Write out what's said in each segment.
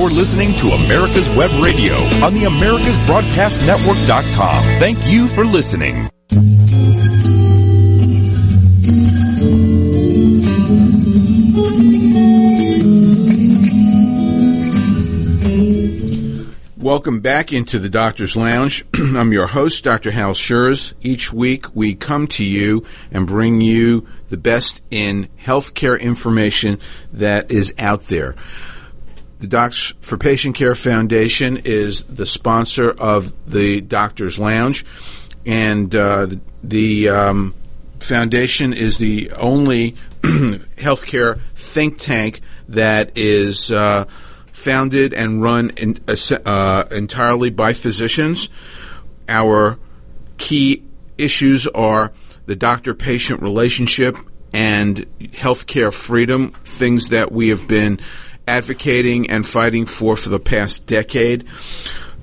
You're listening to America's Web Radio on the AmericasBroadcastNetwork.com. Thank you for listening. Welcome back into the Doctor's Lounge. I'm your host, Dr. Hal Scherz. Each week we come to you and bring you the best in healthcare information that is out there. The Docs for Patient Care Foundation is the sponsor of the Doctor's Lounge, and uh, the, the um, foundation is the only healthcare think tank that is. Uh, founded and run in, uh, entirely by physicians. Our key issues are the doctor patient relationship and healthcare freedom, things that we have been advocating and fighting for for the past decade.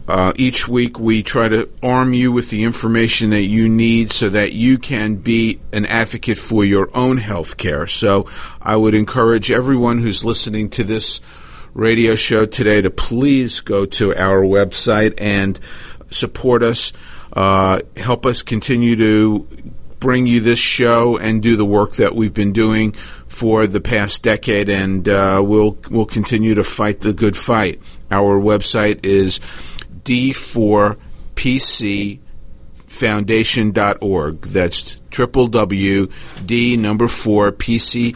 Uh, each week, we try to arm you with the information that you need so that you can be an advocate for your own health care. So, I would encourage everyone who's listening to this radio show today to please go to our website and support us, uh, help us continue to bring you this show and do the work that we've been doing for the past decade, and uh, we'll we'll continue to fight the good fight. Our website is d4pc foundation.org. That's triple W D number four PC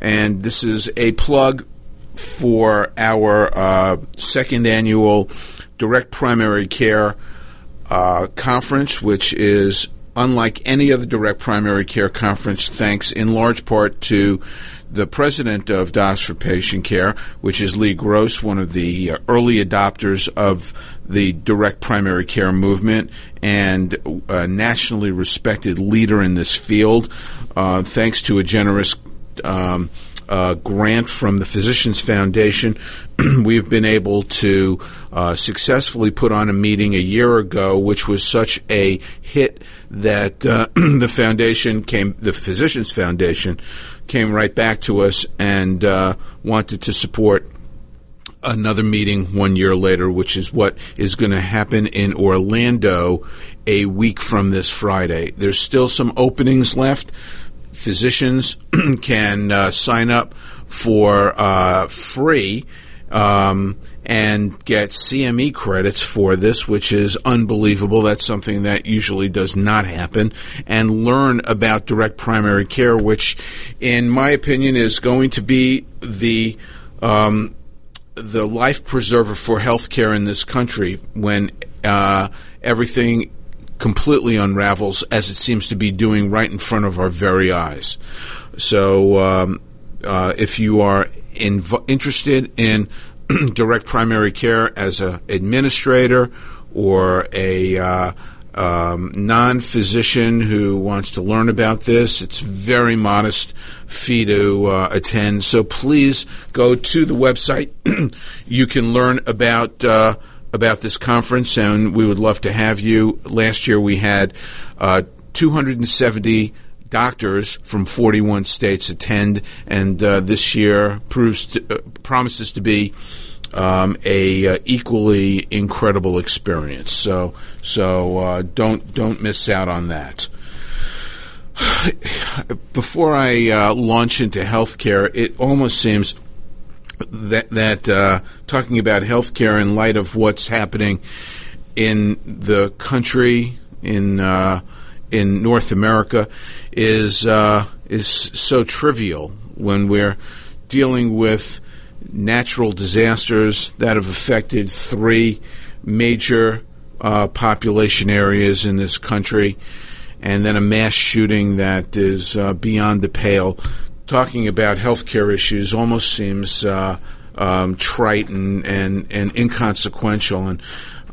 and this is a plug for our uh, second annual direct primary care uh, conference, which is unlike any other direct primary care conference, thanks in large part to the president of Docs for Patient Care, which is Lee Gross, one of the uh, early adopters of the direct primary care movement and a nationally respected leader in this field. Uh, thanks to a generous um, uh, grant from the Physicians Foundation, we've been able to uh, successfully put on a meeting a year ago, which was such a hit that uh, the foundation came, the Physicians Foundation came right back to us and uh, wanted to support another meeting one year later, which is what is going to happen in Orlando a week from this Friday. There's still some openings left physicians can uh, sign up for uh, free um, and get CME credits for this, which is unbelievable. That's something that usually does not happen. And learn about direct primary care, which, in my opinion, is going to be the um, the life preserver for healthcare in this country when uh, everything completely unravels as it seems to be doing right in front of our very eyes. So, um, uh, if you are inv- interested in direct primary care as an administrator or a uh, um, non-physician who wants to learn about this. It's very modest fee to uh, attend. So please go to the website. you can learn about uh, about this conference, and we would love to have you. Last year we had uh, 270 doctors from 41 states attend, and uh, this year proves to, uh, promises to be um, a uh, equally incredible experience. So so uh, don't don't miss out on that. Before I uh, launch into healthcare, it almost seems that that uh, talking about healthcare in light of what's happening in the country in in North America is uh, is so trivial when we're dealing with natural disasters that have affected three major uh, population areas in this country, and then a mass shooting that is uh, beyond the pale talking about healthcare issues almost seems uh, um, trite and, and, and inconsequential. And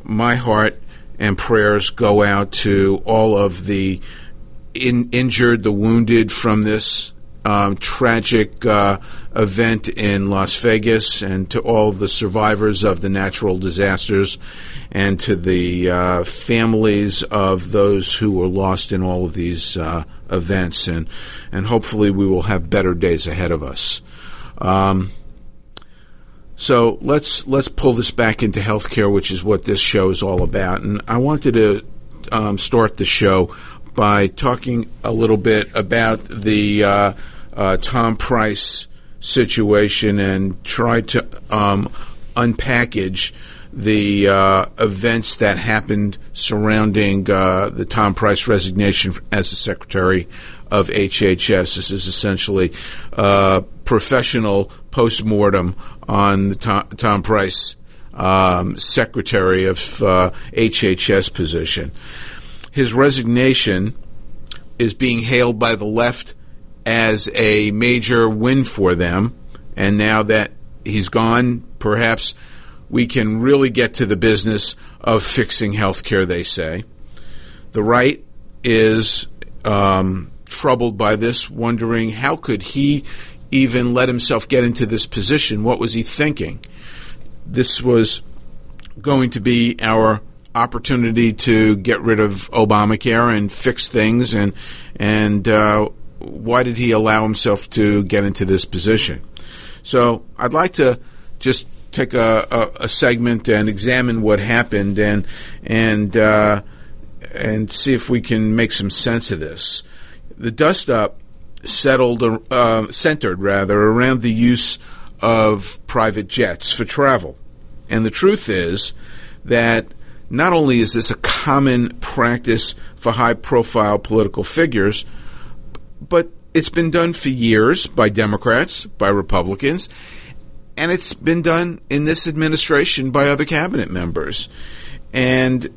my heart and prayers go out to all of the in, injured, the wounded from this um, tragic uh, event in Las Vegas, and to all the survivors of the natural disasters, and to the uh, families of those who were lost in all of these uh, events, and and hopefully we will have better days ahead of us. Um, So let's let's pull this back into healthcare, which is what this show is all about. And I wanted to um, start the show by talking a little bit about the uh, uh, Tom Price situation and try to um, unpackage the uh, events that happened surrounding uh, the Tom Price resignation as the Secretary of HHS. This is essentially a professional postmortem on the Tom, Tom Price um, Secretary of uh, HHS position. His resignation is being hailed by the left as a major win for them, and now that he's gone, perhaps we can really get to the business of fixing health care, they say. The right is um, troubled by this, wondering how could he even let himself get into this position? What was he thinking? This was going to be our opportunity to get rid of Obamacare and fix things, and and uh, why did he allow himself to get into this position? So I'd like to just take a, a, a segment and examine what happened and and uh, and see if we can make some sense of this. The dust up settled uh, centered rather around the use of private jets for travel, and the truth is that not only is this a common practice for high profile political figures, but it's been done for years by Democrats, by Republicans, and it's been done in this administration by other cabinet members. And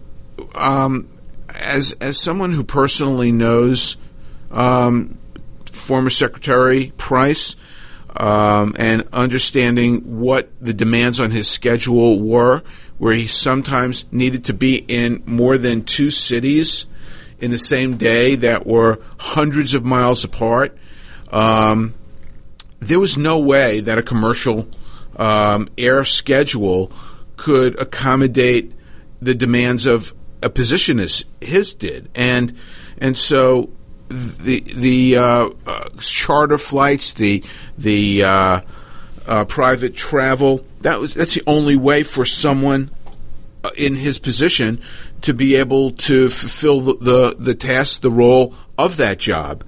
um, as as someone who personally knows um, former Secretary Price um, and understanding what the demands on his schedule were, where he sometimes needed to be in more than two cities in the same day that were hundreds of miles apart. Um, there was no way that a commercial um, air schedule could accommodate the demands of a position as his did, and and so the the uh, uh, charter flights, the the uh, uh private travel that was that's the only way for someone uh, in his position to be able to fulfill the, the, the task, the role of that job,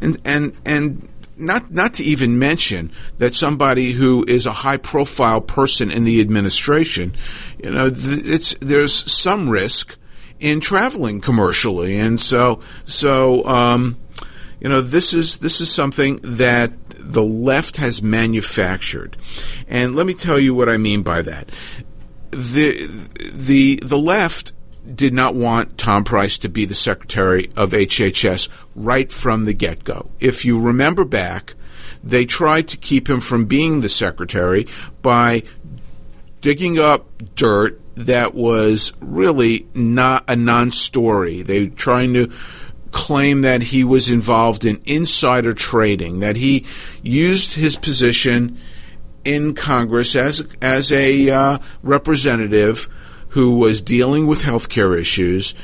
and and and not not to even mention that somebody who is a high profile person in the administration, you know, it's there's some risk in traveling commercially, and so so um, you know this is this is something that the left has manufactured, and let me tell you what I mean by that. the the The left did not want Tom Price to be the secretary of HHS right from the get go. If you remember back, they tried to keep him from being the secretary by digging up dirt that was really not a non story. They were trying to claim that he was involved in insider trading, that he used his position in Congress as as a uh, representative who was dealing with healthcare issues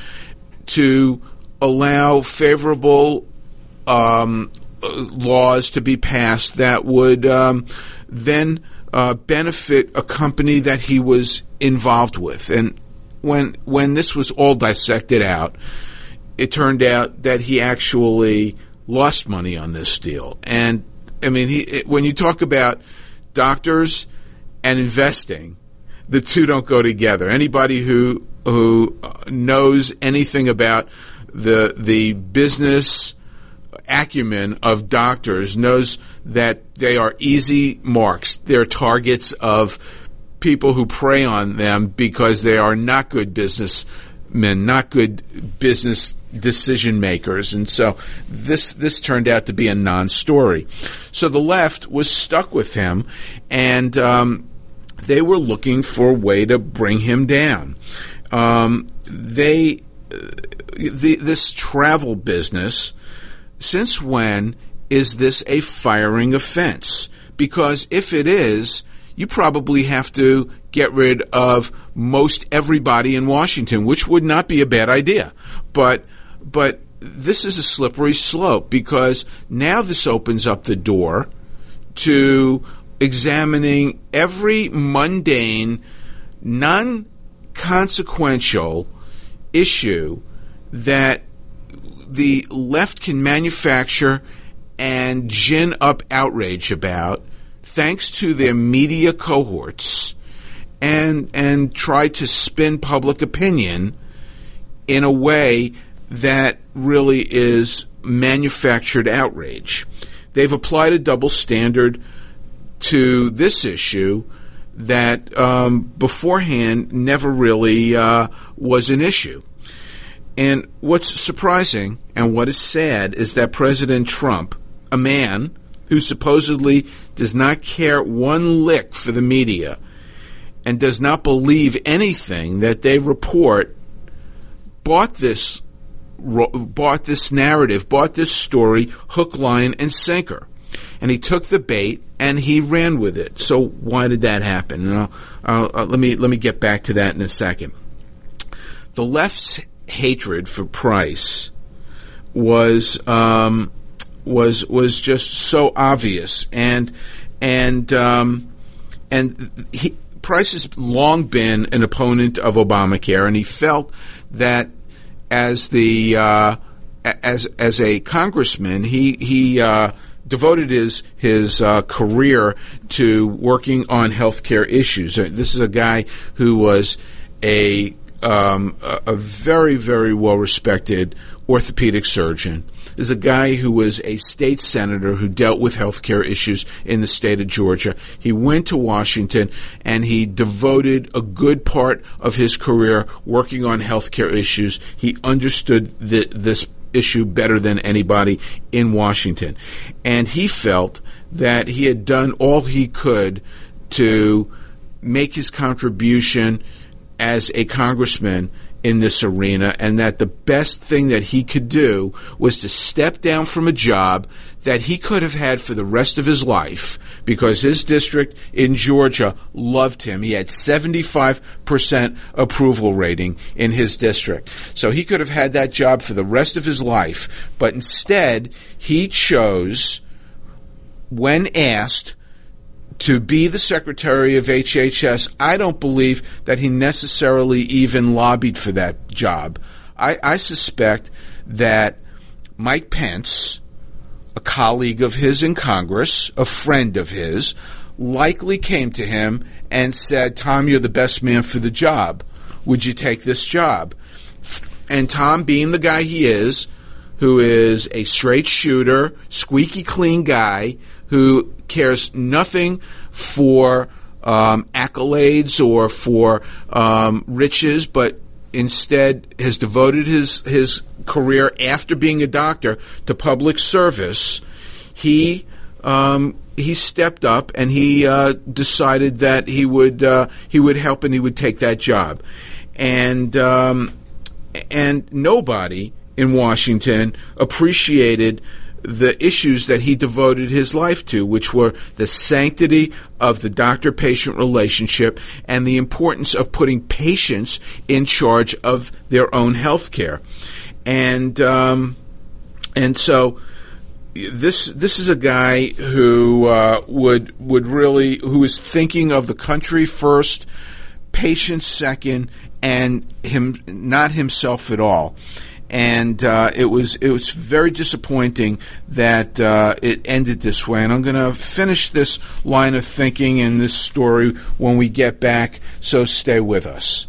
to allow favorable um, laws to be passed that would um, then uh, benefit a company that he was involved with. And when when this was all dissected out, it turned out that he actually lost money on this deal. And I mean, he, it, when you talk about doctors and investing, the two don't go together. Anybody who who knows anything about the the business acumen of doctors knows that they are easy marks. They're targets of people who prey on them because they are not good businessmen, not good business decision makers. And so this this turned out to be a non-story. So the left was stuck with him, and um, they were looking for a way to bring him down. Um, they the, this travel business. Since when is this a firing offense? Because if it is, you probably have to get rid of most everybody in Washington, which would not be a bad idea. But but this is a slippery slope because now this opens up the door to examining every mundane, non consequential issue that the left can manufacture and gin up outrage about thanks to their media cohorts and and try to spin public opinion in a way that really is manufactured outrage. They've applied a double standard to this issue that um, beforehand never really uh, was an issue. And what's surprising and what is sad is that President Trump, a man who supposedly does not care one lick for the media and does not believe anything that they report, bought this bought this narrative, bought this story hook, line, and sinker. And he took the bait and he ran with it. So why did that happen? And I'll, I'll, I'll, let me let me get back to that in a second. The left's hatred for Price was um, was was just so obvious, and and um, and he, Price has long been an opponent of Obamacare, and he felt that as the uh, as as a congressman, he he uh, devoted his his uh, career to working on healthcare issues. Uh, this is a guy who was a um, a, very very well respected orthopedic surgeon. Is a guy who was a state senator who dealt with healthcare issues in the state of Georgia. He went to Washington and he devoted a good part of his career working on healthcare issues. He understood the, this issue better than anybody in Washington. And he felt that he had done all he could to make his contribution as a congressman in this arena, and that the best thing that he could do was to step down from a job that he could have had for the rest of his life because his district in Georgia loved him. He had 75% approval rating in his district. So he could have had that job for the rest of his life, but instead he chose, when asked, to be the secretary of HHS, I don't believe that he necessarily even lobbied for that job. I, I suspect that Mike Pence, a colleague of his in Congress, a friend of his, likely came to him and said, Tom, you're the best man for the job. Would you take this job? And Tom, being the guy he is, who is a straight shooter, squeaky clean guy, who cares nothing for um, accolades or for um, riches, but instead has devoted his his career after being a doctor to public service. He um, he stepped up and he uh, decided that he would uh, he would help and he would take that job, and um, and nobody in Washington appreciated the issues that he devoted his life to, which were the sanctity of the doctor patient relationship and the importance of putting patients in charge of their own health care. And, um, and so, this this is a guy who uh, would would really who is thinking of the country first, patients second, and him not himself at all and uh, it was it was very disappointing that uh, it ended this way. And I'm going to finish this line of thinking and this story when we get back. So stay with us.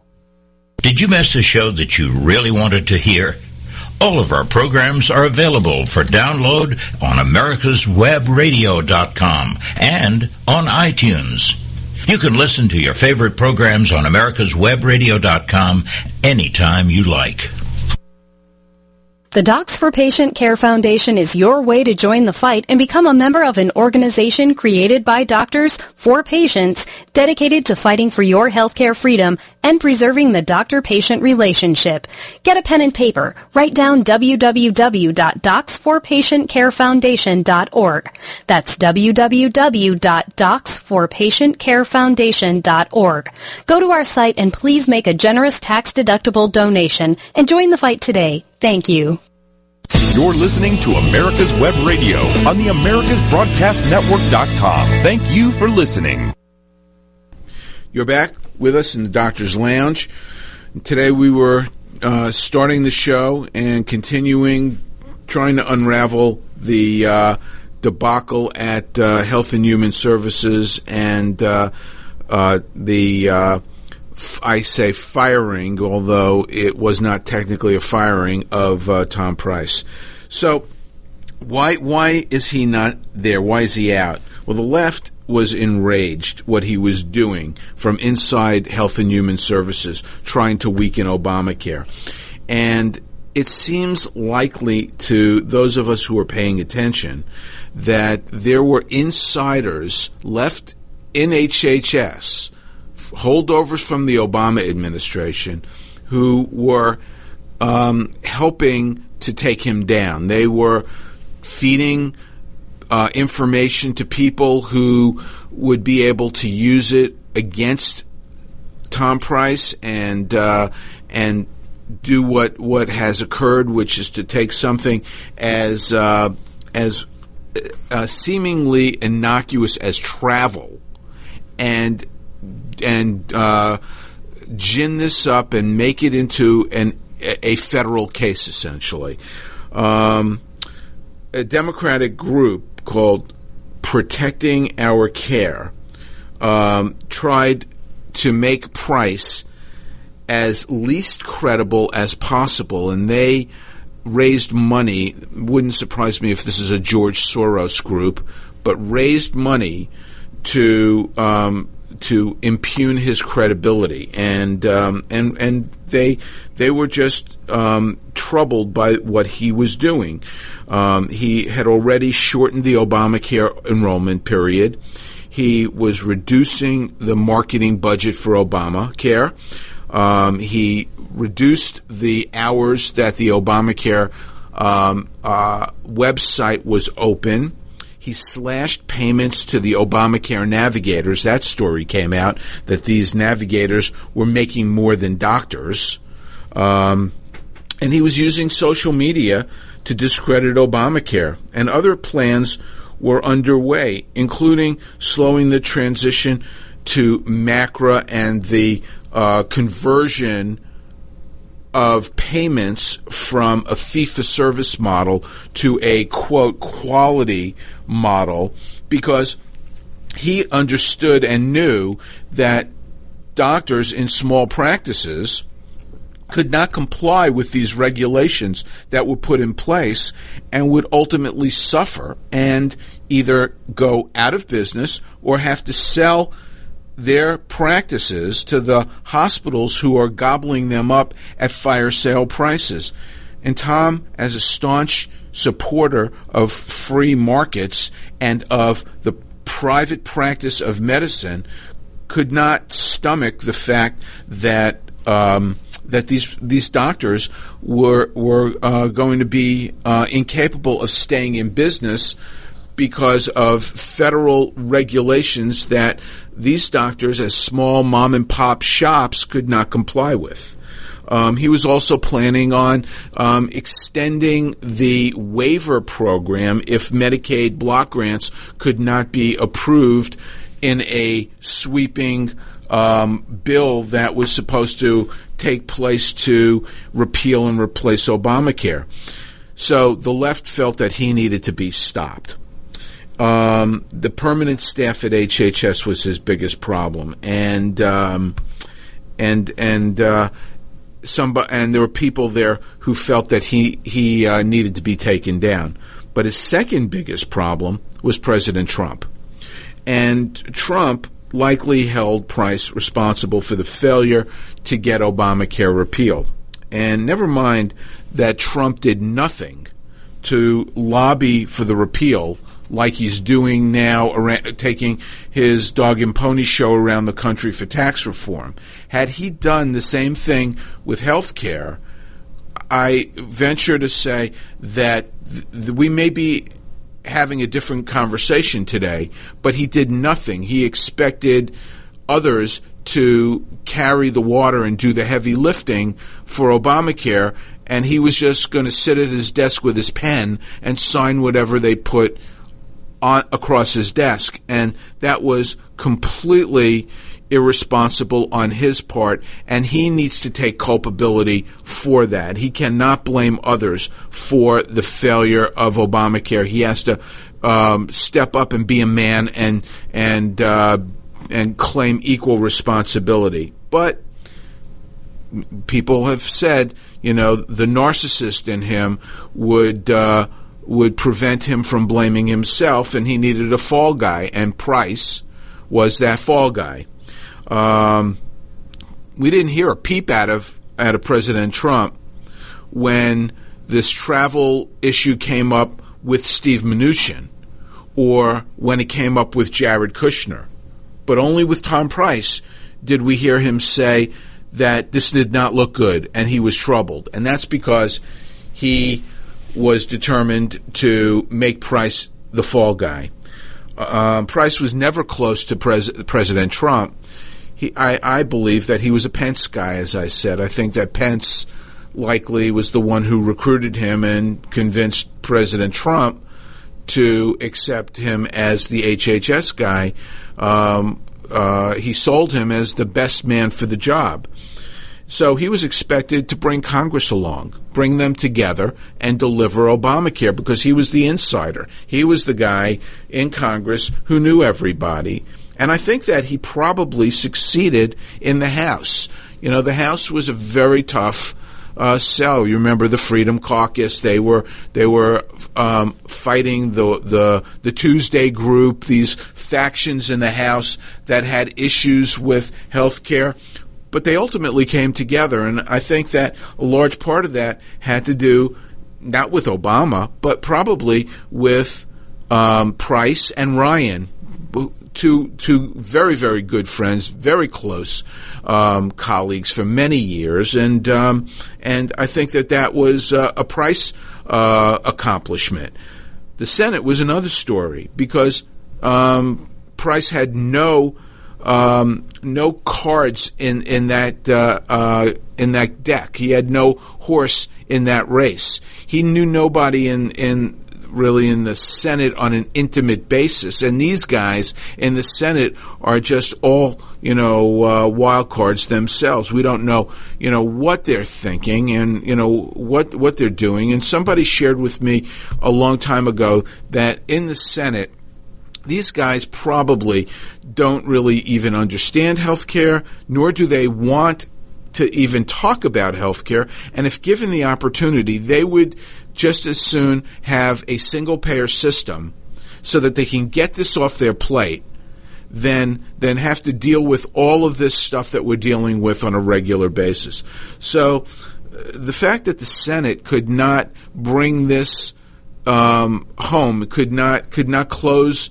Did you miss a show that you really wanted to hear? All of our programs are available for download on americaswebradio.com and on iTunes. You can listen to your favorite programs on americaswebradio.com anytime you like. The Docs for Patient Care Foundation is your way to join the fight and become a member of an organization created by doctors for patients dedicated to fighting for your healthcare freedom and preserving the doctor-patient relationship. Get a pen and paper. Write down www.docsforpatientcarefoundation.org. That's www.docsforpatientcarefoundation.org. Go to our site and please make a generous tax-deductible donation and join the fight today. Thank you. You're listening to America's Web Radio on the AmericasBroadcastNetwork.com. Thank you for listening. You're back with us in the Doctor's Lounge. Today we were uh, starting the show and continuing trying to unravel the uh, debacle at uh, Health and Human Services and uh, uh, the uh, I say firing, although it was not technically a firing of uh, Tom Price. So, why why is he not there? Why is he out? Well, the left was enraged what he was doing from inside Health and Human Services, trying to weaken Obamacare, and it seems likely to those of us who are paying attention that there were insiders left in HHS holdovers from the Obama administration who were um, helping to take him down. They were feeding uh, information to people who would be able to use it against Tom Price and uh, and do what what has occurred, which is to take something as uh, as uh, seemingly innocuous as travel and and uh, gin this up and make it into an a federal case, essentially. Um, a Democratic group called Protecting Our Care um, tried to make Price as least credible as possible, and they raised money. Wouldn't surprise me if this is a George Soros group, but raised money to um, to impugn his credibility, and um, and and they they were just um, troubled by what he was doing. Um, he had already shortened the Obamacare enrollment period. He was reducing the marketing budget for Obamacare. Um, he reduced the hours that the Obamacare um, uh, website was open. He slashed payments to the Obamacare navigators. That story came out that these navigators were making more than doctors. Um, and he was using social media to discredit Obamacare. And other plans were underway, including slowing the transition to MACRA and the uh, conversion of payments from a fee for service model to a quote quality model because he understood and knew that doctors in small practices could not comply with these regulations that were put in place and would ultimately suffer and either go out of business or have to sell their practices to the hospitals who are gobbling them up at fire sale prices. And Tom, as a staunch supporter of free markets and of the private practice of medicine, could not stomach the fact that um, that these these doctors were were uh, going to be uh, incapable of staying in business because of federal regulations that these doctors, as small mom and pop shops, could not comply with. Um, he was also planning on um, extending the waiver program if Medicaid block grants could not be approved in a sweeping um, bill that was supposed to take place to repeal and replace Obamacare. So the left felt that he needed to be stopped. Um, the permanent staff at HHS was his biggest problem, and um, and and uh, somebody, and there were people there who felt that he he uh, needed to be taken down. But his second biggest problem was President Trump, and Trump likely held Price responsible for the failure to get Obamacare repealed. And never mind that Trump did nothing to lobby for the repeal like he's doing now, around, taking his dog and pony show around the country for tax reform. Had he done the same thing with health care, I venture to say that th- we may be having a different conversation today, but he did nothing. He expected others to carry the water and do the heavy lifting for Obamacare, and he was just going to sit at his desk with his pen and sign whatever they put on, across his desk. And that was completely irresponsible on his part, and he needs to take culpability for that. He cannot blame others for the failure of Obamacare. He has to um, step up and be a man and and uh, and claim equal responsibility. But people have said, you know, the narcissist in him would. Uh, would prevent him from blaming himself, and he needed a fall guy, and Price was that fall guy. Um, we didn't hear a peep out of out of President Trump when this travel issue came up with Steve Mnuchin, or when it came up with Jared Kushner. But only with Tom Price did we hear him say that this did not look good and he was troubled. And that's because he was determined to make Price the fall guy. Uh, Price was never close to Pres- President Trump. He, I, I believe that he was a Pence guy, as I said. I think that Pence likely was the one who recruited him and convinced President Trump to accept him as the HHS guy. Um, uh, he sold him as the best man for the job. So he was expected to bring Congress along, bring them together, and deliver Obamacare because he was the insider. He was the guy in Congress who knew everybody. And I think that he probably succeeded in the House. You know, the House was a very tough uh, sell. You remember the Freedom Caucus? They were they were um, fighting the the the Tuesday group, these factions in the House that had issues with health care but they ultimately came together. And I think that a large part of that had to do not with Obama, but probably with um, Price and Ryan, two two very very good friends, very close um, colleagues for many years, and um, and I think that that was uh, a Price uh, accomplishment. The Senate was another story because um, Price had no um, no cards in in that uh, uh, in that deck. He had no horse in that race. He knew nobody in in really in the Senate on an intimate basis, and these guys in the Senate are just all you know uh, wild cards themselves. We don't know you know what they're thinking and you know what what they're doing. And somebody shared with me a long time ago that in the Senate these guys probably don't really even understand healthcare, nor do they want to even talk about healthcare. And if given the opportunity, they would just as soon have a single payer system so that they can get this off their plate than than have to deal with all of this stuff that we're dealing with on a regular basis. So uh, the fact that the Senate could not bring this um, home, could not could not close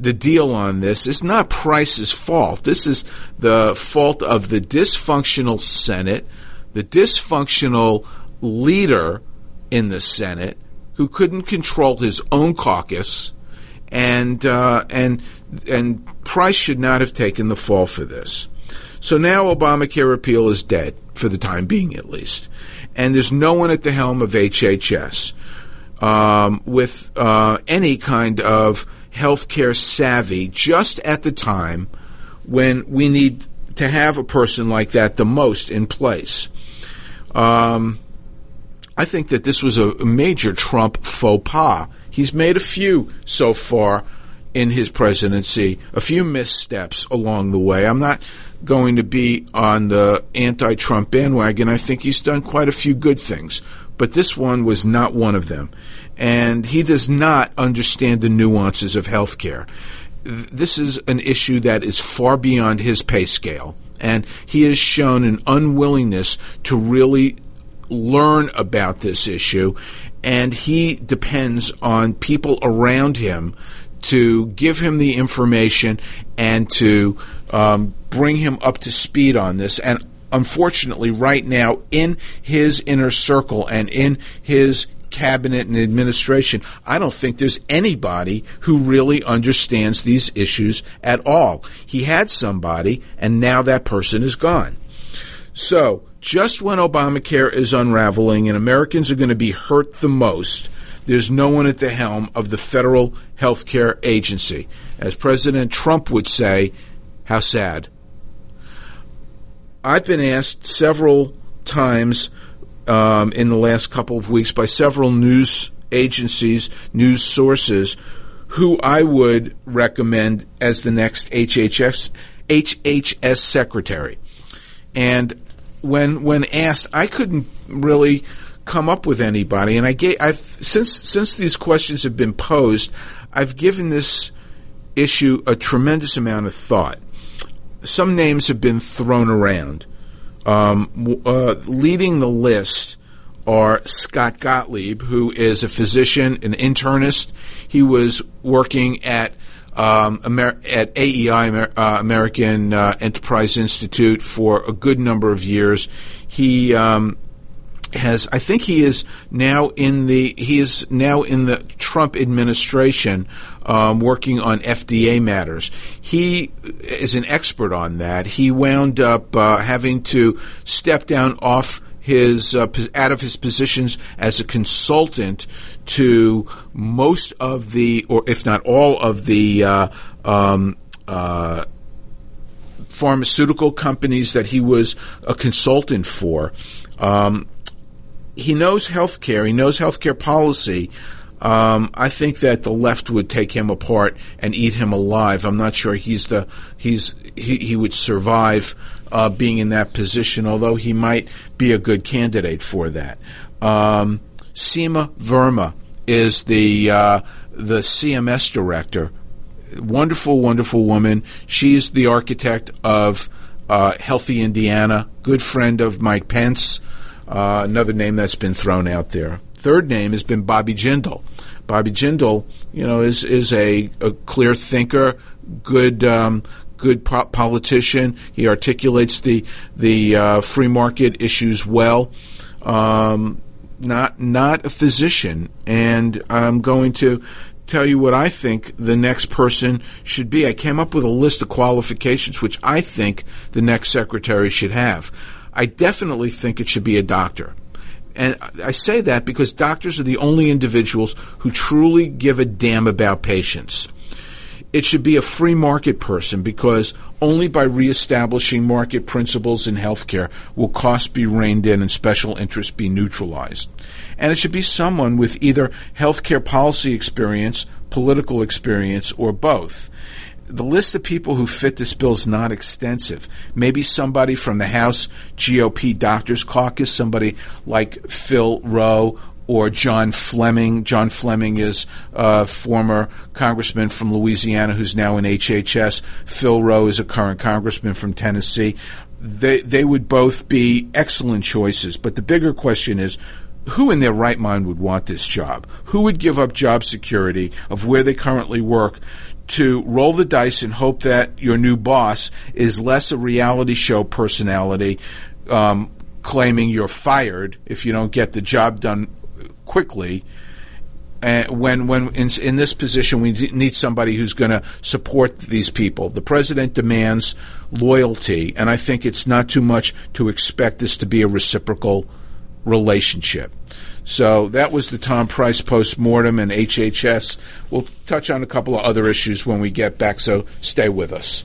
the deal on this is not Price's fault. This is the fault of the dysfunctional Senate, the dysfunctional leader in the Senate who couldn't control his own caucus, and uh, and and Price should not have taken the fall for this. So now Obamacare repeal is dead for the time being, at least, and there's no one at the helm of HHS um, with uh, any kind of healthcare savvy just at the time when we need to have a person like that the most in place. Um, I think that this was a major Trump faux pas. He's made a few so far in his presidency, a few missteps along the way. I'm not going to be on the anti Trump bandwagon. I think he's done quite a few good things, but this one was not one of them and he does not understand the nuances of healthcare. This is an issue that is far beyond his pay scale, and he has shown an unwillingness to really learn about this issue, and he depends on people around him to give him the information and to um, bring him up to speed on this. And unfortunately, right now, in his inner circle and in his cabinet and administration, I don't think there's anybody who really understands these issues at all. He had somebody, and now that person is gone. So, just when Obamacare is unraveling and Americans are going to be hurt the most, there's no one at the helm of the federal health care agency. As President Trump would say, how sad. I've been asked several times um, in the last couple of weeks by several news agencies, news sources, who I would recommend as the next HHS HHS secretary. And when when asked, I couldn't really come up with anybody. And I gave I've since since these questions have been posed, I've given this issue a tremendous amount of thought. Some names have been thrown around. Um, uh, leading the list are Scott Gottlieb, who is a physician, an internist. He was working at um, Amer- at AEI, Amer- uh, American uh, Enterprise Institute, for a good number of years. He um, has, I think, he is now in the he is now in the Trump administration, um, working on FDA matters. He is an expert on that. He wound up uh, having to step down off his uh, out of his positions as a consultant to most of the, or if not all of the. Uh, um, uh, pharmaceutical companies that he was a consultant for. Um, he knows healthcare. He knows healthcare policy. Um, I think that the left would take him apart and eat him alive. I'm not sure he's the he's he, he would survive uh, being in that position, although he might be a good candidate for that. Um, Seema Verma is the uh, the CMS director. Wonderful, wonderful woman. She's the architect of uh, Healthy Indiana. Good friend of Mike Pence. Uh, another name that's been thrown out there. Third name has been Bobby Jindal. Bobby Jindal, you know, is is a, a clear thinker, good um, good politician. He articulates the the uh, free market issues well. Um, not not a physician, and I'm going to tell you what I think the next person should be. I came up with a list of qualifications which I think the next secretary should have. I definitely think it should be a doctor. And I say that because doctors are the only individuals who truly give a damn about patients it should be a free market person because only by reestablishing market principles in healthcare will costs be reined in and special interests be neutralized. And it should be someone with either healthcare policy experience, political experience, or both. The list of people who fit this bill is not extensive. Maybe somebody from the House GOP Doctors Caucus, somebody like Phil Roe or John Fleming. John Fleming is a former congressman from Louisiana who's now in HHS. Phil Roe is a current congressman from Tennessee. They they would both be excellent choices, but the bigger question is who in their right mind would want this job? Who would give up job security of where they currently work to roll the dice and hope that your new boss is less a reality show personality um, claiming you're fired if you don't get the job done quickly. When when in, in, this position we need somebody who's going to support these people. The president demands loyalty, and I think it's not too much to expect this to be a reciprocal relationship. So that was the Tom Price post mortem and HHS. We'll touch on a couple of other issues when we get back, so stay with us.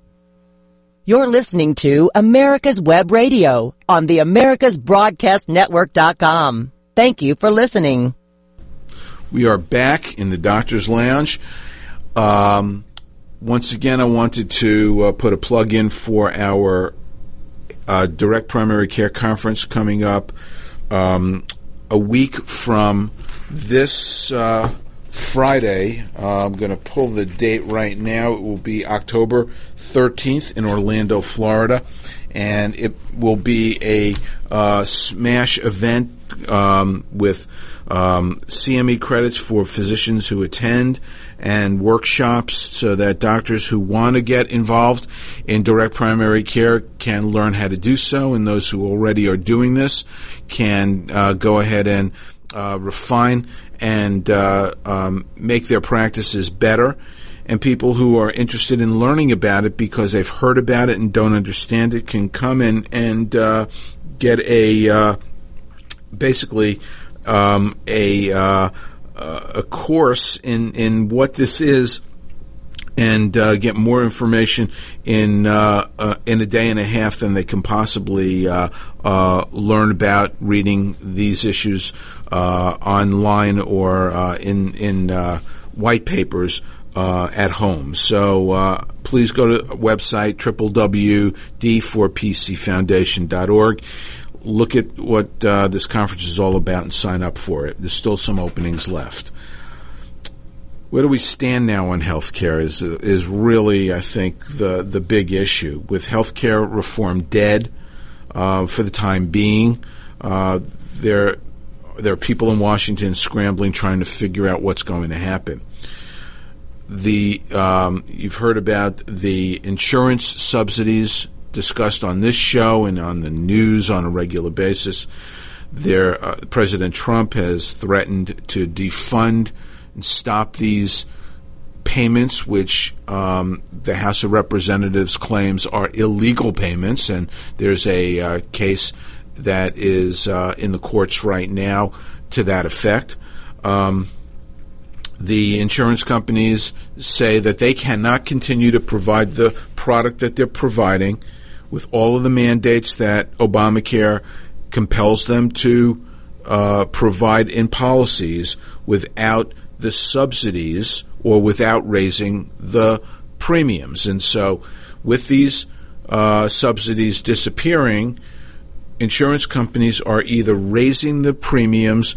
You're listening to America's Web Radio on the AmericasBroadcastNetwork.com. Thank you for listening. We are back in the Doctor's Lounge. Um, once again, I wanted to uh, put a plug in for our uh, direct primary care conference coming up um, a week from this uh, Friday. Uh, I'm going to pull the date right now. It will be October 13th in Orlando, Florida, and it will be a uh, smash event um, with um, CME credits for physicians who attend and workshops so that doctors who want to get involved in direct primary care can learn how to do so, and those who already are doing this can uh, go ahead and uh, refine and uh, um, make their practices better. And people who are interested in learning about it because they've heard about it and don't understand it can come in and uh, get a uh, basically um, a uh, a course in in what this is and uh, get more information in uh, uh, in a day and a half than they can possibly uh, uh, learn about reading these issues uh, Uh, online or uh, in in uh, white papers at home. So please go to website www.d4pcfoundation.org. Look at what this conference is all about and sign up for it. There's still some openings left where do we stand now on healthcare is is really I think the the big issue with healthcare reform dead uh, for the time being. Uh, there there are people in Washington scrambling trying to figure out what's going to happen. The um, you've heard about the insurance subsidies discussed on this show and on the news on a regular basis. There, uh, President Trump has threatened to defund and stop these payments, which um, the House of Representatives claims are illegal payments. And there's a uh, case that is uh, in the courts right now to that effect. Um, the insurance companies say that they cannot continue to provide the product that they're providing with all of the mandates that Obamacare compels them to uh, provide in policies without the subsidies or without raising the premiums. And so, with these uh, subsidies disappearing, insurance companies are either raising the premiums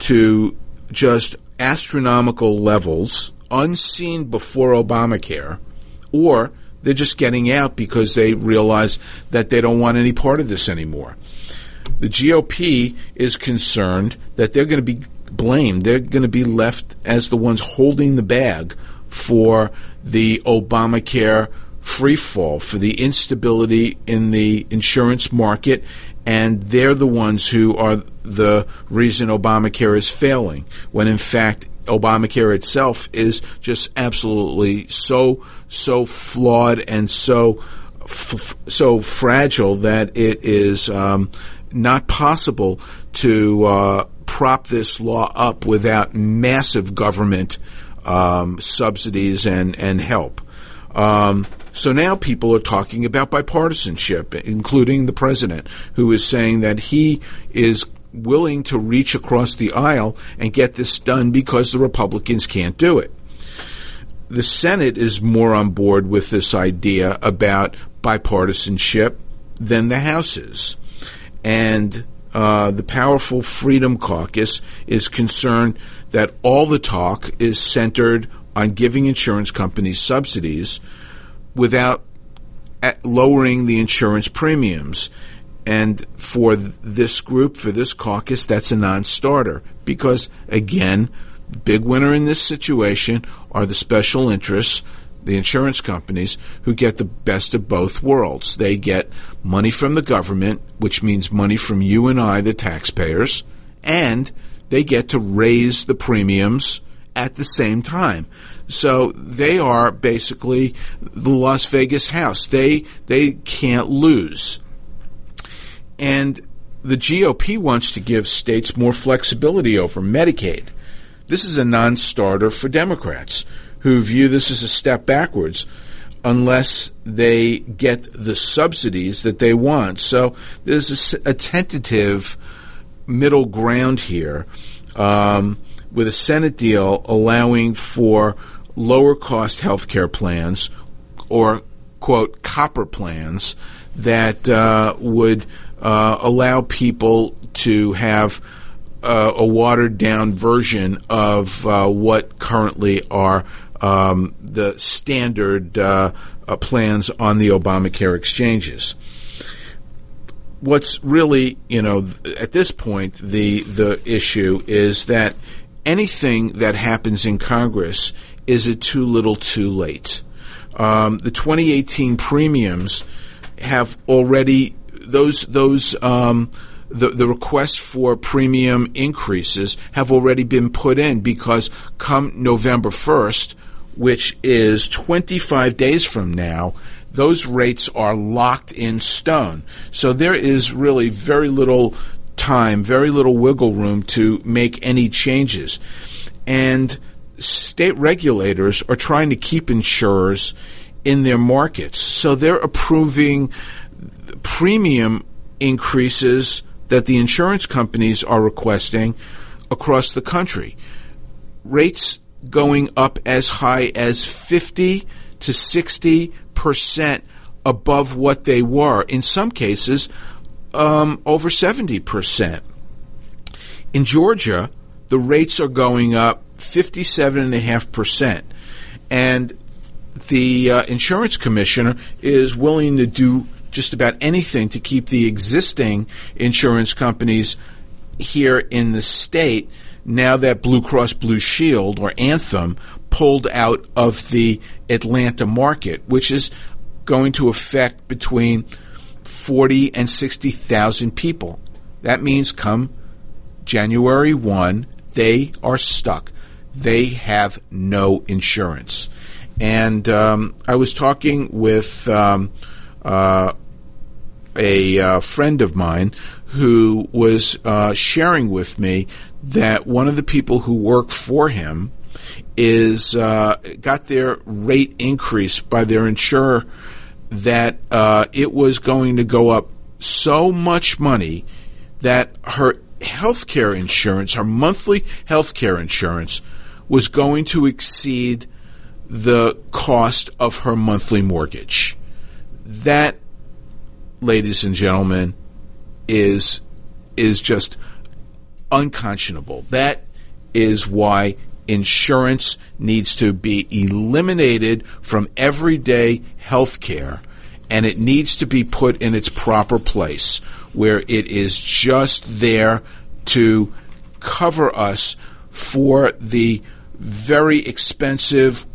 to just astronomical levels, unseen before Obamacare, or they're just getting out because they realize that they don't want any part of this anymore. The GOP is concerned that they're going to be blamed. They're going to be left as the ones holding the bag for the Obamacare free fall, for the instability in the insurance market, and they're the ones who are the reason Obamacare is failing, when in fact Obamacare itself is just absolutely so so flawed and so f- so fragile that it is um, not possible to uh, prop this law up without massive government um, subsidies and, and help. Um, so now people are talking about bipartisanship, including the president, who is saying that he is willing to reach across the aisle and get this done because the Republicans can't do it. The Senate is more on board with this idea about bipartisanship than the House is. And uh, the powerful Freedom Caucus is concerned that all the talk is centered on giving insurance companies subsidies without lowering the insurance premiums. And for this group, for this caucus, that's a non starter because, again, big winner in this situation are the special interests, the insurance companies, who get the best of both worlds. They get money from the government, which means money from you and I, the taxpayers, and they get to raise the premiums at the same time. So they are basically the Las Vegas house. They they can't lose. And the GOP wants to give states more flexibility over Medicaid. This is a non starter for Democrats who view this as a step backwards unless they get the subsidies that they want. So there's a, a tentative middle ground here um, with a Senate deal allowing for lower cost health care plans or, quote, copper plans that uh, would uh, allow people to have uh, a watered down version of uh, what currently are um, the standard uh, uh, plans on the Obamacare exchanges. What's really, you know, at this point, the the issue is that anything that happens in Congress is it too little, too late? Um, the 2018 premiums have already those those um, the the request for premium increases have already been put in because come November 1st, which is 25 days from now, those rates are locked in stone. So there is really very little time, very little wiggle room to make any changes. And state regulators are trying to keep insurers in their markets. So they're approving premium increases that the insurance companies are requesting across the country. Rates going up as high as 50 to 60 percent above what they were. In some cases, um, over 70 percent. In Georgia, the rates are going up 57.5 percent. And the uh, insurance commissioner is willing to do just about anything to keep the existing insurance companies here in the state now that Blue Cross Blue Shield or Anthem pulled out of the Atlanta market, which is going to affect between 40 and 60,000 people. That means come January 1, they are stuck. They have no insurance. And um, I was talking with um, uh, a uh, friend of mine who was uh, sharing with me that one of the people who work for him is uh, got their rate increased by their insurer that uh, it was going to go up so much money that her health care insurance, her monthly health care insurance, was going to exceed the cost of her monthly mortgage. That, ladies and gentlemen, is is just unconscionable. That is why insurance needs to be eliminated from everyday health care and it needs to be put in its proper place where it is just there to cover us for the very expensive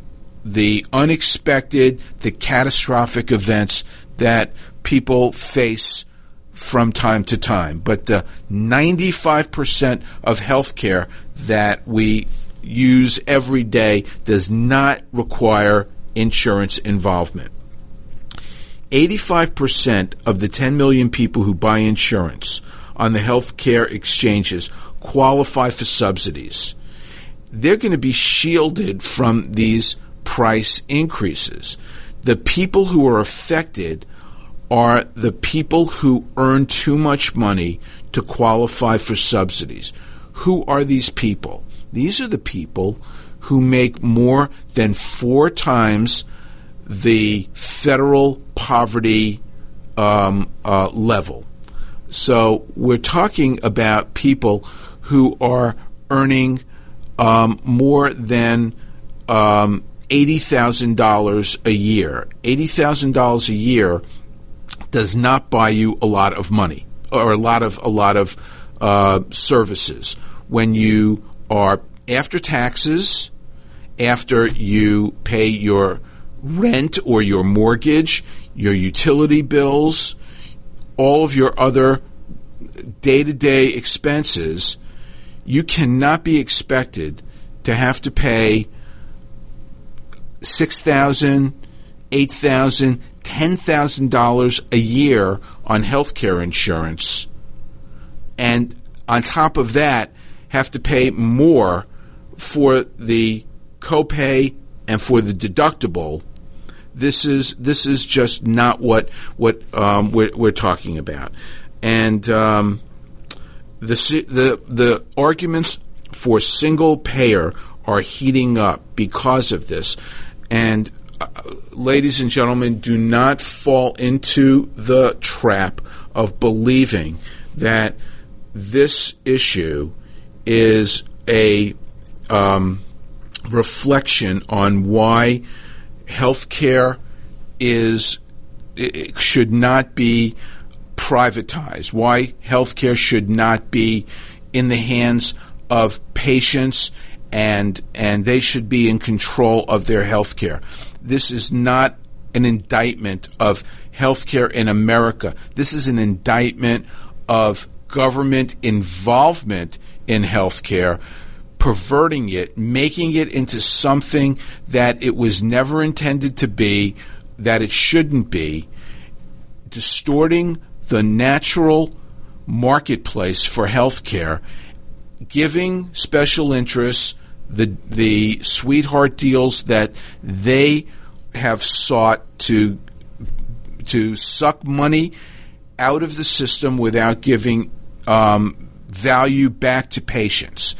the unexpected, the catastrophic events that people face from time to time. But uh, the 95% of healthcare that we use every day does not require insurance involvement. 85% of the 10 million people who buy insurance on the healthcare exchanges qualify for subsidies. They're going to be shielded from these price increases. The people who are affected are the people who earn too much money to qualify for subsidies. Who are these people? These are the people who make more than four times the federal poverty um, uh, level. So we're talking about people who are earning um, more than um, $80,000 a year. $80,000 a year does not buy you a lot of money or a lot of a lot of uh, services when you are after taxes, after you pay your rent or your mortgage, your utility bills, all of your other day to day expenses, you cannot be expected to have to pay six thousand, eight thousand, ten thousand dollars a year on health care insurance, and on top of that, have to pay more for the copay and for the deductible. This is this is just not what what um, we're, we're, talking about, and um, the the the arguments for single payer are heating up because of this. And uh, ladies and gentlemen, do not fall into the trap of believing that this issue is a um, reflection on why healthcare is should not be privatized, why healthcare should not be in the hands of patients and and they should be in control of their health care. This is not an indictment of healthcare in America. This is an indictment of government involvement in healthcare, perverting it, making it into something that it was never intended to be, that it shouldn't be, distorting the natural marketplace for healthcare, giving special interests the the sweetheart deals that they have sought to to suck money out of the system without giving um, value back to patients.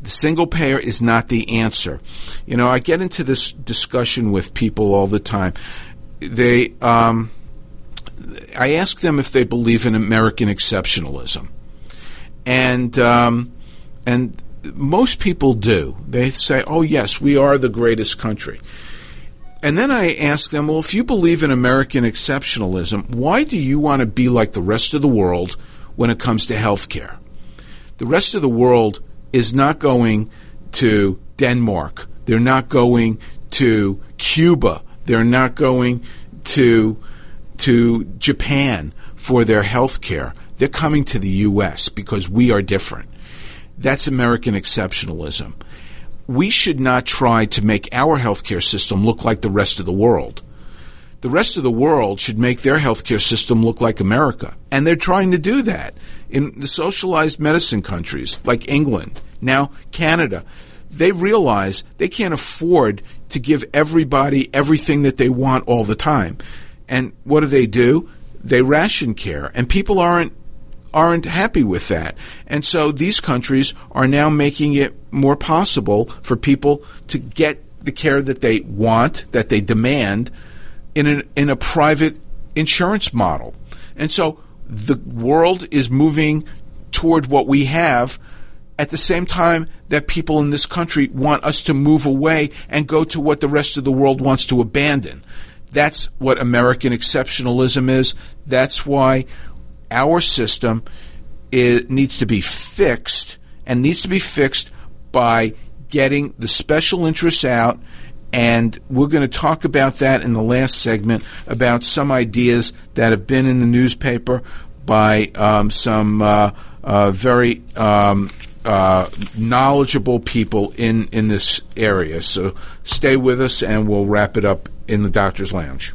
The single payer is not the answer. You know, I get into this discussion with people all the time. They, um, I ask them if they believe in American exceptionalism, and um, and most people do. They say, oh, yes, we are the greatest country. And then I ask them, well, if you believe in American exceptionalism, why do you want to be like the rest of the world when it comes to health care? The rest of the world is not going to Denmark. They're not going to Cuba. They're not going to, to Japan for their health care. They're coming to the U.S. because we are different. That's American exceptionalism. We should not try to make our healthcare system look like the rest of the world. The rest of the world should make their healthcare system look like America. And they're trying to do that in the socialized medicine countries like England, now Canada. They realize they can't afford to give everybody everything that they want all the time. And what do they do? They ration care. And people aren't aren't happy with that. And so these countries are now making it more possible for people to get the care that they want, that they demand in a, in a private insurance model. And so the world is moving toward what we have at the same time that people in this country want us to move away and go to what the rest of the world wants to abandon. That's what American exceptionalism is. That's why our system needs to be fixed and needs to be fixed by getting the special interests out. And we're going to talk about that in the last segment about some ideas that have been in the newspaper by um, some uh, uh, very um, uh, knowledgeable people in, in this area. So stay with us and we'll wrap it up in the doctor's lounge.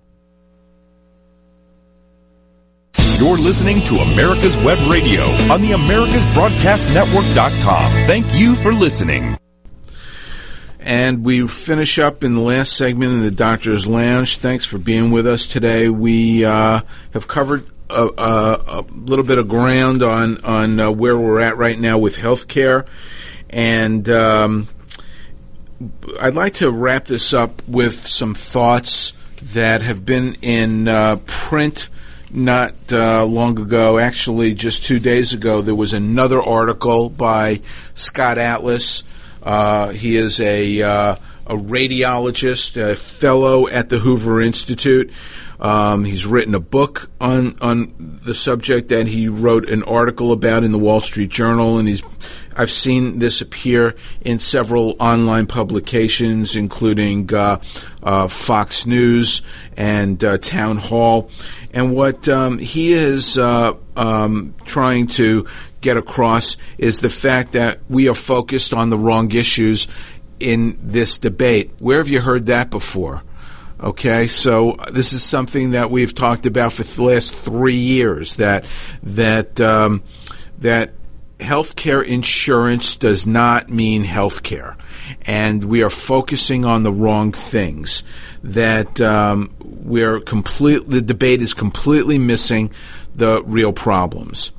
You're listening to America's Web Radio on the AmericasBroadcastNetwork.com. Thank you for listening. And we finish up in the last segment in the Doctor's Lounge. Thanks for being with us today. We uh, have covered a, a, a, little bit of ground on on uh, where we're at right now with healthcare, and um, I'd like to wrap this up with some thoughts that have been in uh, print not uh, long ago, actually just two days ago, there was another article by Scott Atlas. Uh, he is a, uh, a radiologist, a fellow at the Hoover Institute. Um, he's written a book on on the subject that he wrote an article about in the Wall Street Journal, and he's I've seen this appear in several online publications, including uh, uh, Fox News and uh, Town Hall. And what um, he is uh, um, trying to get across is the fact that we are focused on the wrong issues in this debate. Where have you heard that before? Okay, so this is something that we've talked about for the last three years. That that um, that healthcare insurance does not mean healthcare, and we are focusing on the wrong things. That um, we're complete. The debate is completely missing the real problems,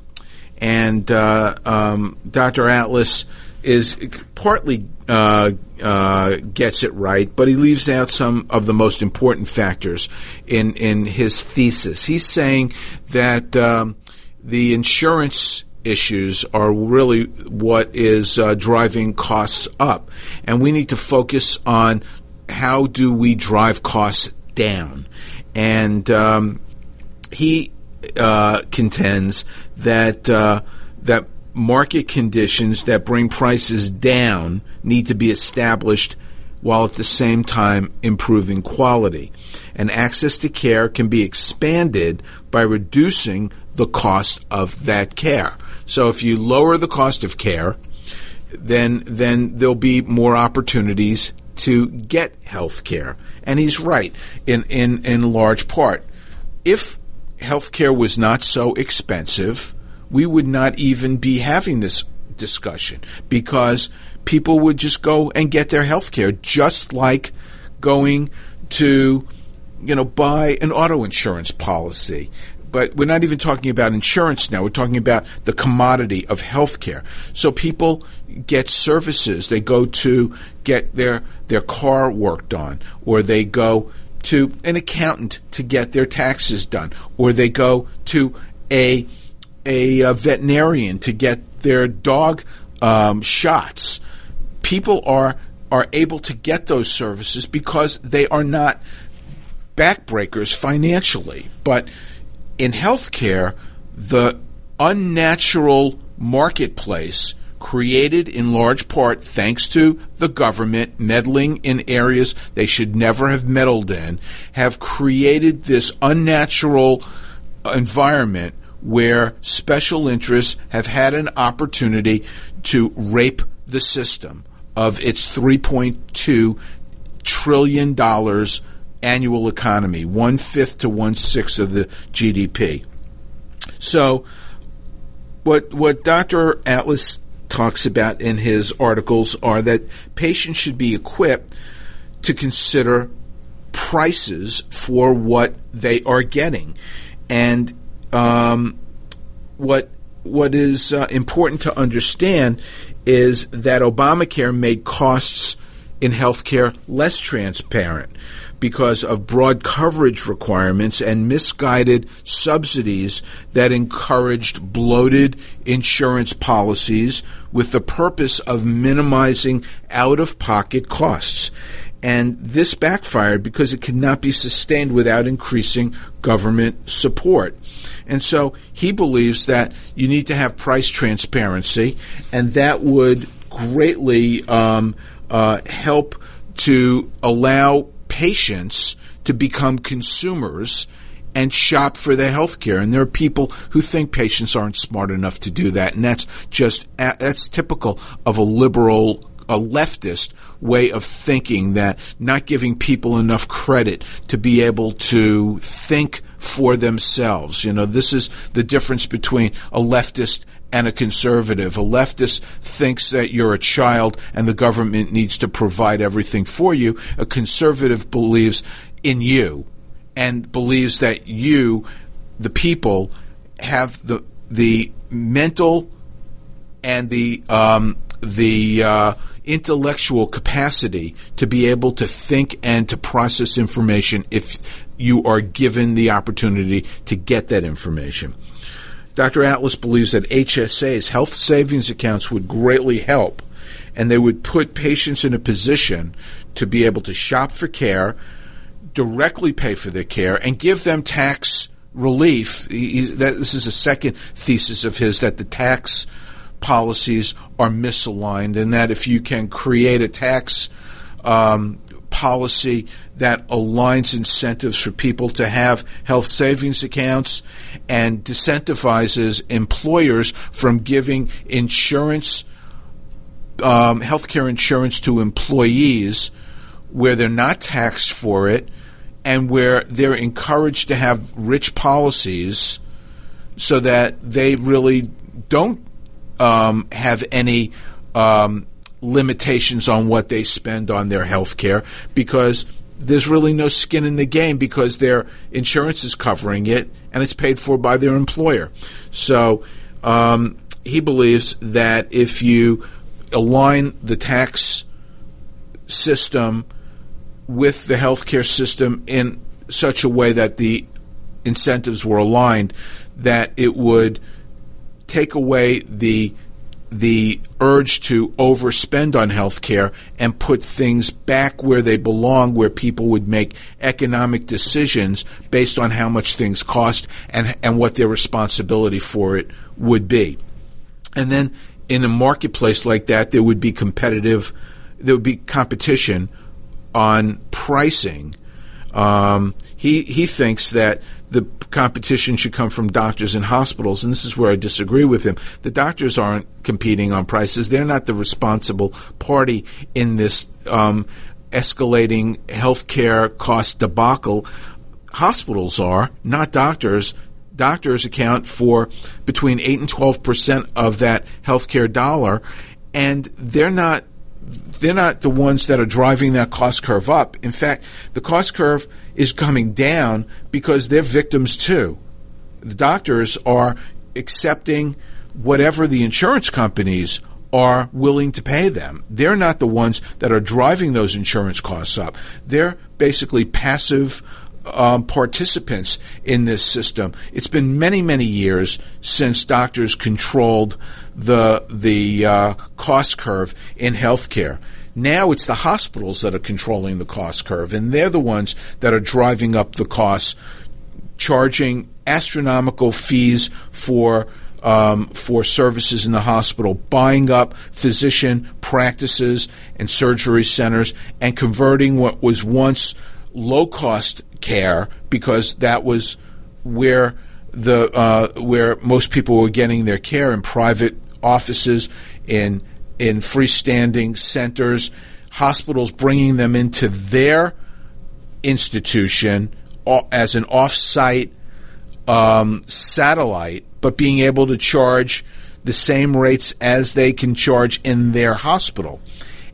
and uh, um, Dr. Atlas is partly uh, uh, gets it right, but he leaves out some of the most important factors in in his thesis. He's saying that um, the insurance issues are really what is uh, driving costs up, and we need to focus on how do we drive costs down. And um, he uh, contends that uh, that market conditions that bring prices down need to be established while at the same time improving quality. And access to care can be expanded by reducing the cost of that care. So if you lower the cost of care, then then there'll be more opportunities to get health care. And he's right in, in, in large part. If health care was not so expensive, we would not even be having this discussion because people would just go and get their health care just like going to you know buy an auto insurance policy but we're not even talking about insurance now. We're talking about the commodity of healthcare. So people get services. They go to get their their car worked on, or they go to an accountant to get their taxes done, or they go to a a, a veterinarian to get their dog um, shots. People are are able to get those services because they are not backbreakers financially, but in healthcare, the unnatural marketplace created in large part thanks to the government meddling in areas they should never have meddled in, have created this unnatural environment where special interests have had an opportunity to rape the system of its 3.2 trillion dollars annual economy, one fifth to one sixth of the GDP. So, what what Dr. Atlas talks about in his articles are that patients should be equipped to consider prices for what they are getting, and um, what what is uh, important to understand is that Obamacare made costs in healthcare less transparent because of broad coverage requirements and misguided subsidies that encouraged bloated insurance policies with the purpose of minimizing out of pocket costs. And this backfired because it could not be sustained without increasing government support. And so he believes that you need to have price transparency, and that would greatly um, uh, help to allow patients to become consumers and shop for their health care. And there are people who think patients aren't smart enough to do that. And that's just, that's typical of a liberal, a leftist way of thinking that not giving people enough credit to be able to think for themselves. You know, this is the difference between a leftist and a conservative. A leftist thinks that you're a child and the government needs to provide everything for you. A conservative believes in you and believes that you, the people, have the the mental and the um, the uh, intellectual capacity to be able to think and to process information if you are given the opportunity to get that information. Dr. Atlas believes that HSAs, health savings accounts, would greatly help, and they would put patients in a position to be able to shop for care, directly pay for their care, and give them tax relief. He, that, this is a second thesis of his that the tax policies are misaligned, and that if you can create a tax um, policy that aligns incentives for people to have health savings accounts and disincentivizes employers from giving insurance, um, healthcare insurance to employees where they're not taxed for it and where they're encouraged to have rich policies so that they really don't um, have any um, limitations on what they spend on their health care because there's really no skin in the game because their insurance is covering it and it's paid for by their employer. So um, he believes that if you align the tax system with the healthcare system in such a way that the incentives were aligned, that it would take away the the urge to overspend on healthcare and put things back where they belong, where people would make economic decisions based on how much things cost and, and what their responsibility for it would be. And then in a marketplace like that, there would be competitive, there would be competition on pricing. Um, he he thinks that the competition should come from doctors and hospitals, and this is where I disagree with him. The doctors aren't competing on prices; they're not the responsible party in this um, escalating healthcare cost debacle. Hospitals are, not doctors. Doctors account for between eight and twelve percent of that healthcare dollar, and they're not they're not the ones that are driving that cost curve up. In fact, the cost curve is coming down because they're victims too. The doctors are accepting whatever the insurance companies are willing to pay them. They're not the ones that are driving those insurance costs up. They're basically passive um, participants in this system. It's been many, many years since doctors controlled the the uh, cost curve in healthcare. Now it's the hospitals that are controlling the cost curve, and they're the ones that are driving up the costs, charging astronomical fees for um, for services in the hospital, buying up physician practices and surgery centers, and converting what was once low cost care because that was where the uh, where most people were getting their care in private offices in in freestanding centers, hospitals bringing them into their institution as an off-site um, satellite, but being able to charge the same rates as they can charge in their hospital.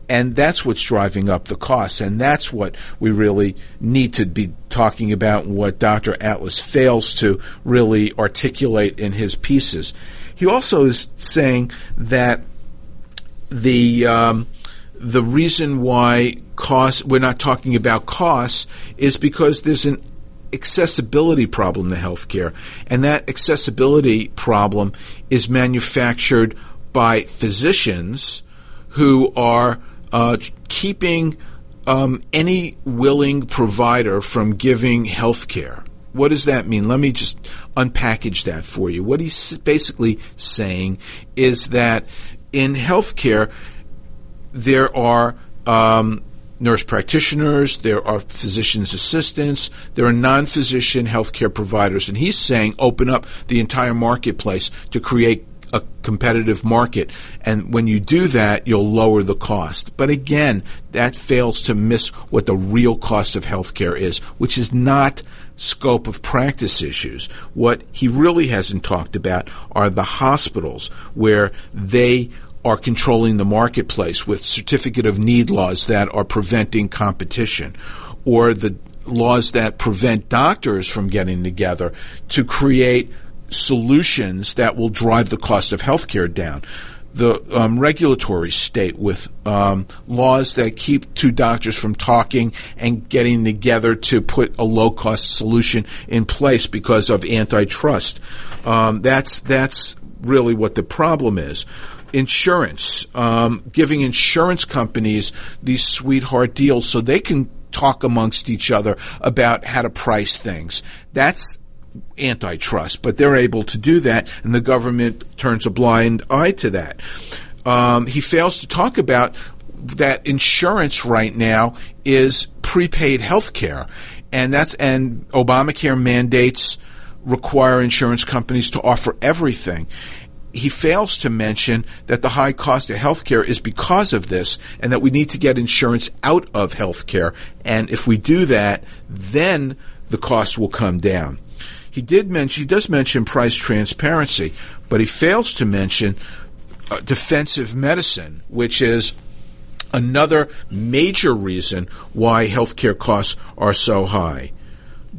And that's what's driving up the costs. And that's what we really need to be talking about, what Dr. Atlas fails to really articulate in his pieces. He also is saying that the um, the reason why costs, we're not talking about costs, is because there's an accessibility problem to healthcare. And that accessibility problem is manufactured by physicians who are uh, keeping um, any willing provider from giving health care. What does that mean? Let me just unpackage that for you. What he's basically saying is that in healthcare, there are um, nurse practitioners, there are physician's assistants, there are non physician healthcare providers. And he's saying open up the entire marketplace to create a competitive market. And when you do that, you'll lower the cost. But again, that fails to miss what the real cost of healthcare is, which is not scope of practice issues. What he really hasn't talked about are the hospitals where they are controlling the marketplace with certificate of need laws that are preventing competition or the laws that prevent doctors from getting together to create solutions that will drive the cost of healthcare down. The um, regulatory state with um, laws that keep two doctors from talking and getting together to put a low cost solution in place because of antitrust. Um, that's that's really what the problem is insurance, um, giving insurance companies these sweetheart deals so they can talk amongst each other about how to price things. That's antitrust, but they're able to do that, and the government turns a blind eye to that. Um, he fails to talk about that insurance right now is prepaid health care, and that's and Obamacare mandates require insurance companies to offer everything he fails to mention that the high cost of healthcare is because of this and that we need to get insurance out of healthcare. And if we do that, then the cost will come down. He did mention, he does mention price transparency, but he fails to mention uh, defensive medicine, which is another major reason why healthcare costs are so high.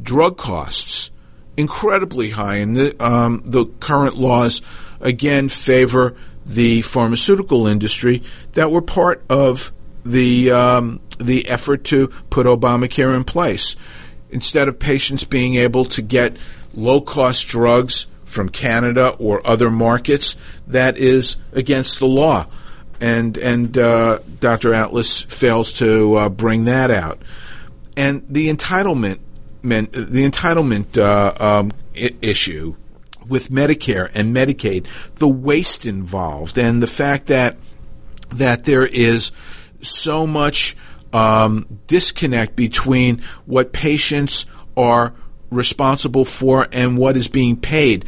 Drug costs, incredibly high, and the, um, the current laws again favor the pharmaceutical industry that were part of the um, the effort to put Obamacare in place. Instead of patients being able to get low cost drugs from Canada or other markets, that is against the law. And and uh, Dr. Atlas fails to uh, bring that out. And the entitlement, the entitlement uh, um, issue with Medicare and Medicaid, the waste involved, and the fact that that there is so much um, disconnect between what patients are responsible for and what is being paid.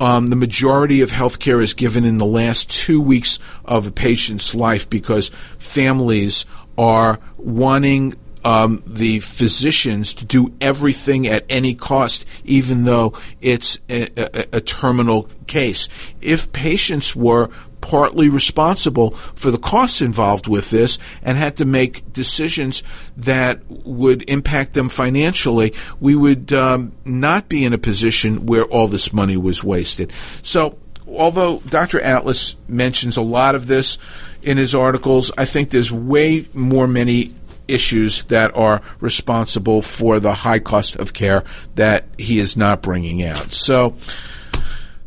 Um, the majority of health care is given in the last two weeks of a patient's life because families are wanting um, the physicians to do everything at any cost, even though it's a, a, a terminal case. If patients were partly responsible for the costs involved with this and had to make decisions that would impact them financially, we would um, not be in a position where all this money was wasted. So, although Dr. Atlas mentions a lot of this in his articles, I think there's way more many issues that are responsible for the high cost of care that he is not bringing out. So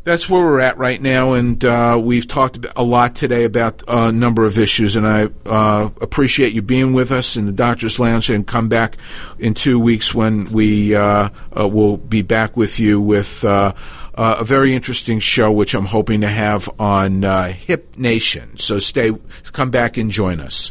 that's where we're at right now, and uh, we've talked a lot today about a number of issues, and I uh, appreciate you being with us in the Doctor's Lounge, and come back in two weeks when we uh, uh will be back with you with uh, uh, a very interesting show, which I'm hoping to have on Hip Nation. So stay, come back and join us.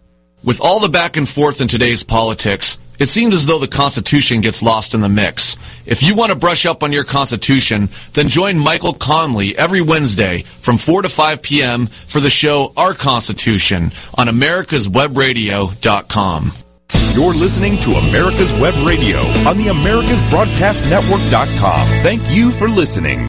With all the back and forth in today's politics, it seems as though the Constitution gets lost in the mix. If you want to brush up on your Constitution, then join Michael Conley every Wednesday from 4 to 5 p.m. for the show Our Constitution on americaswebradio.com. You're listening to America's Web Radio on the AmericasBroadcastNetwork.com. Thank you for listening.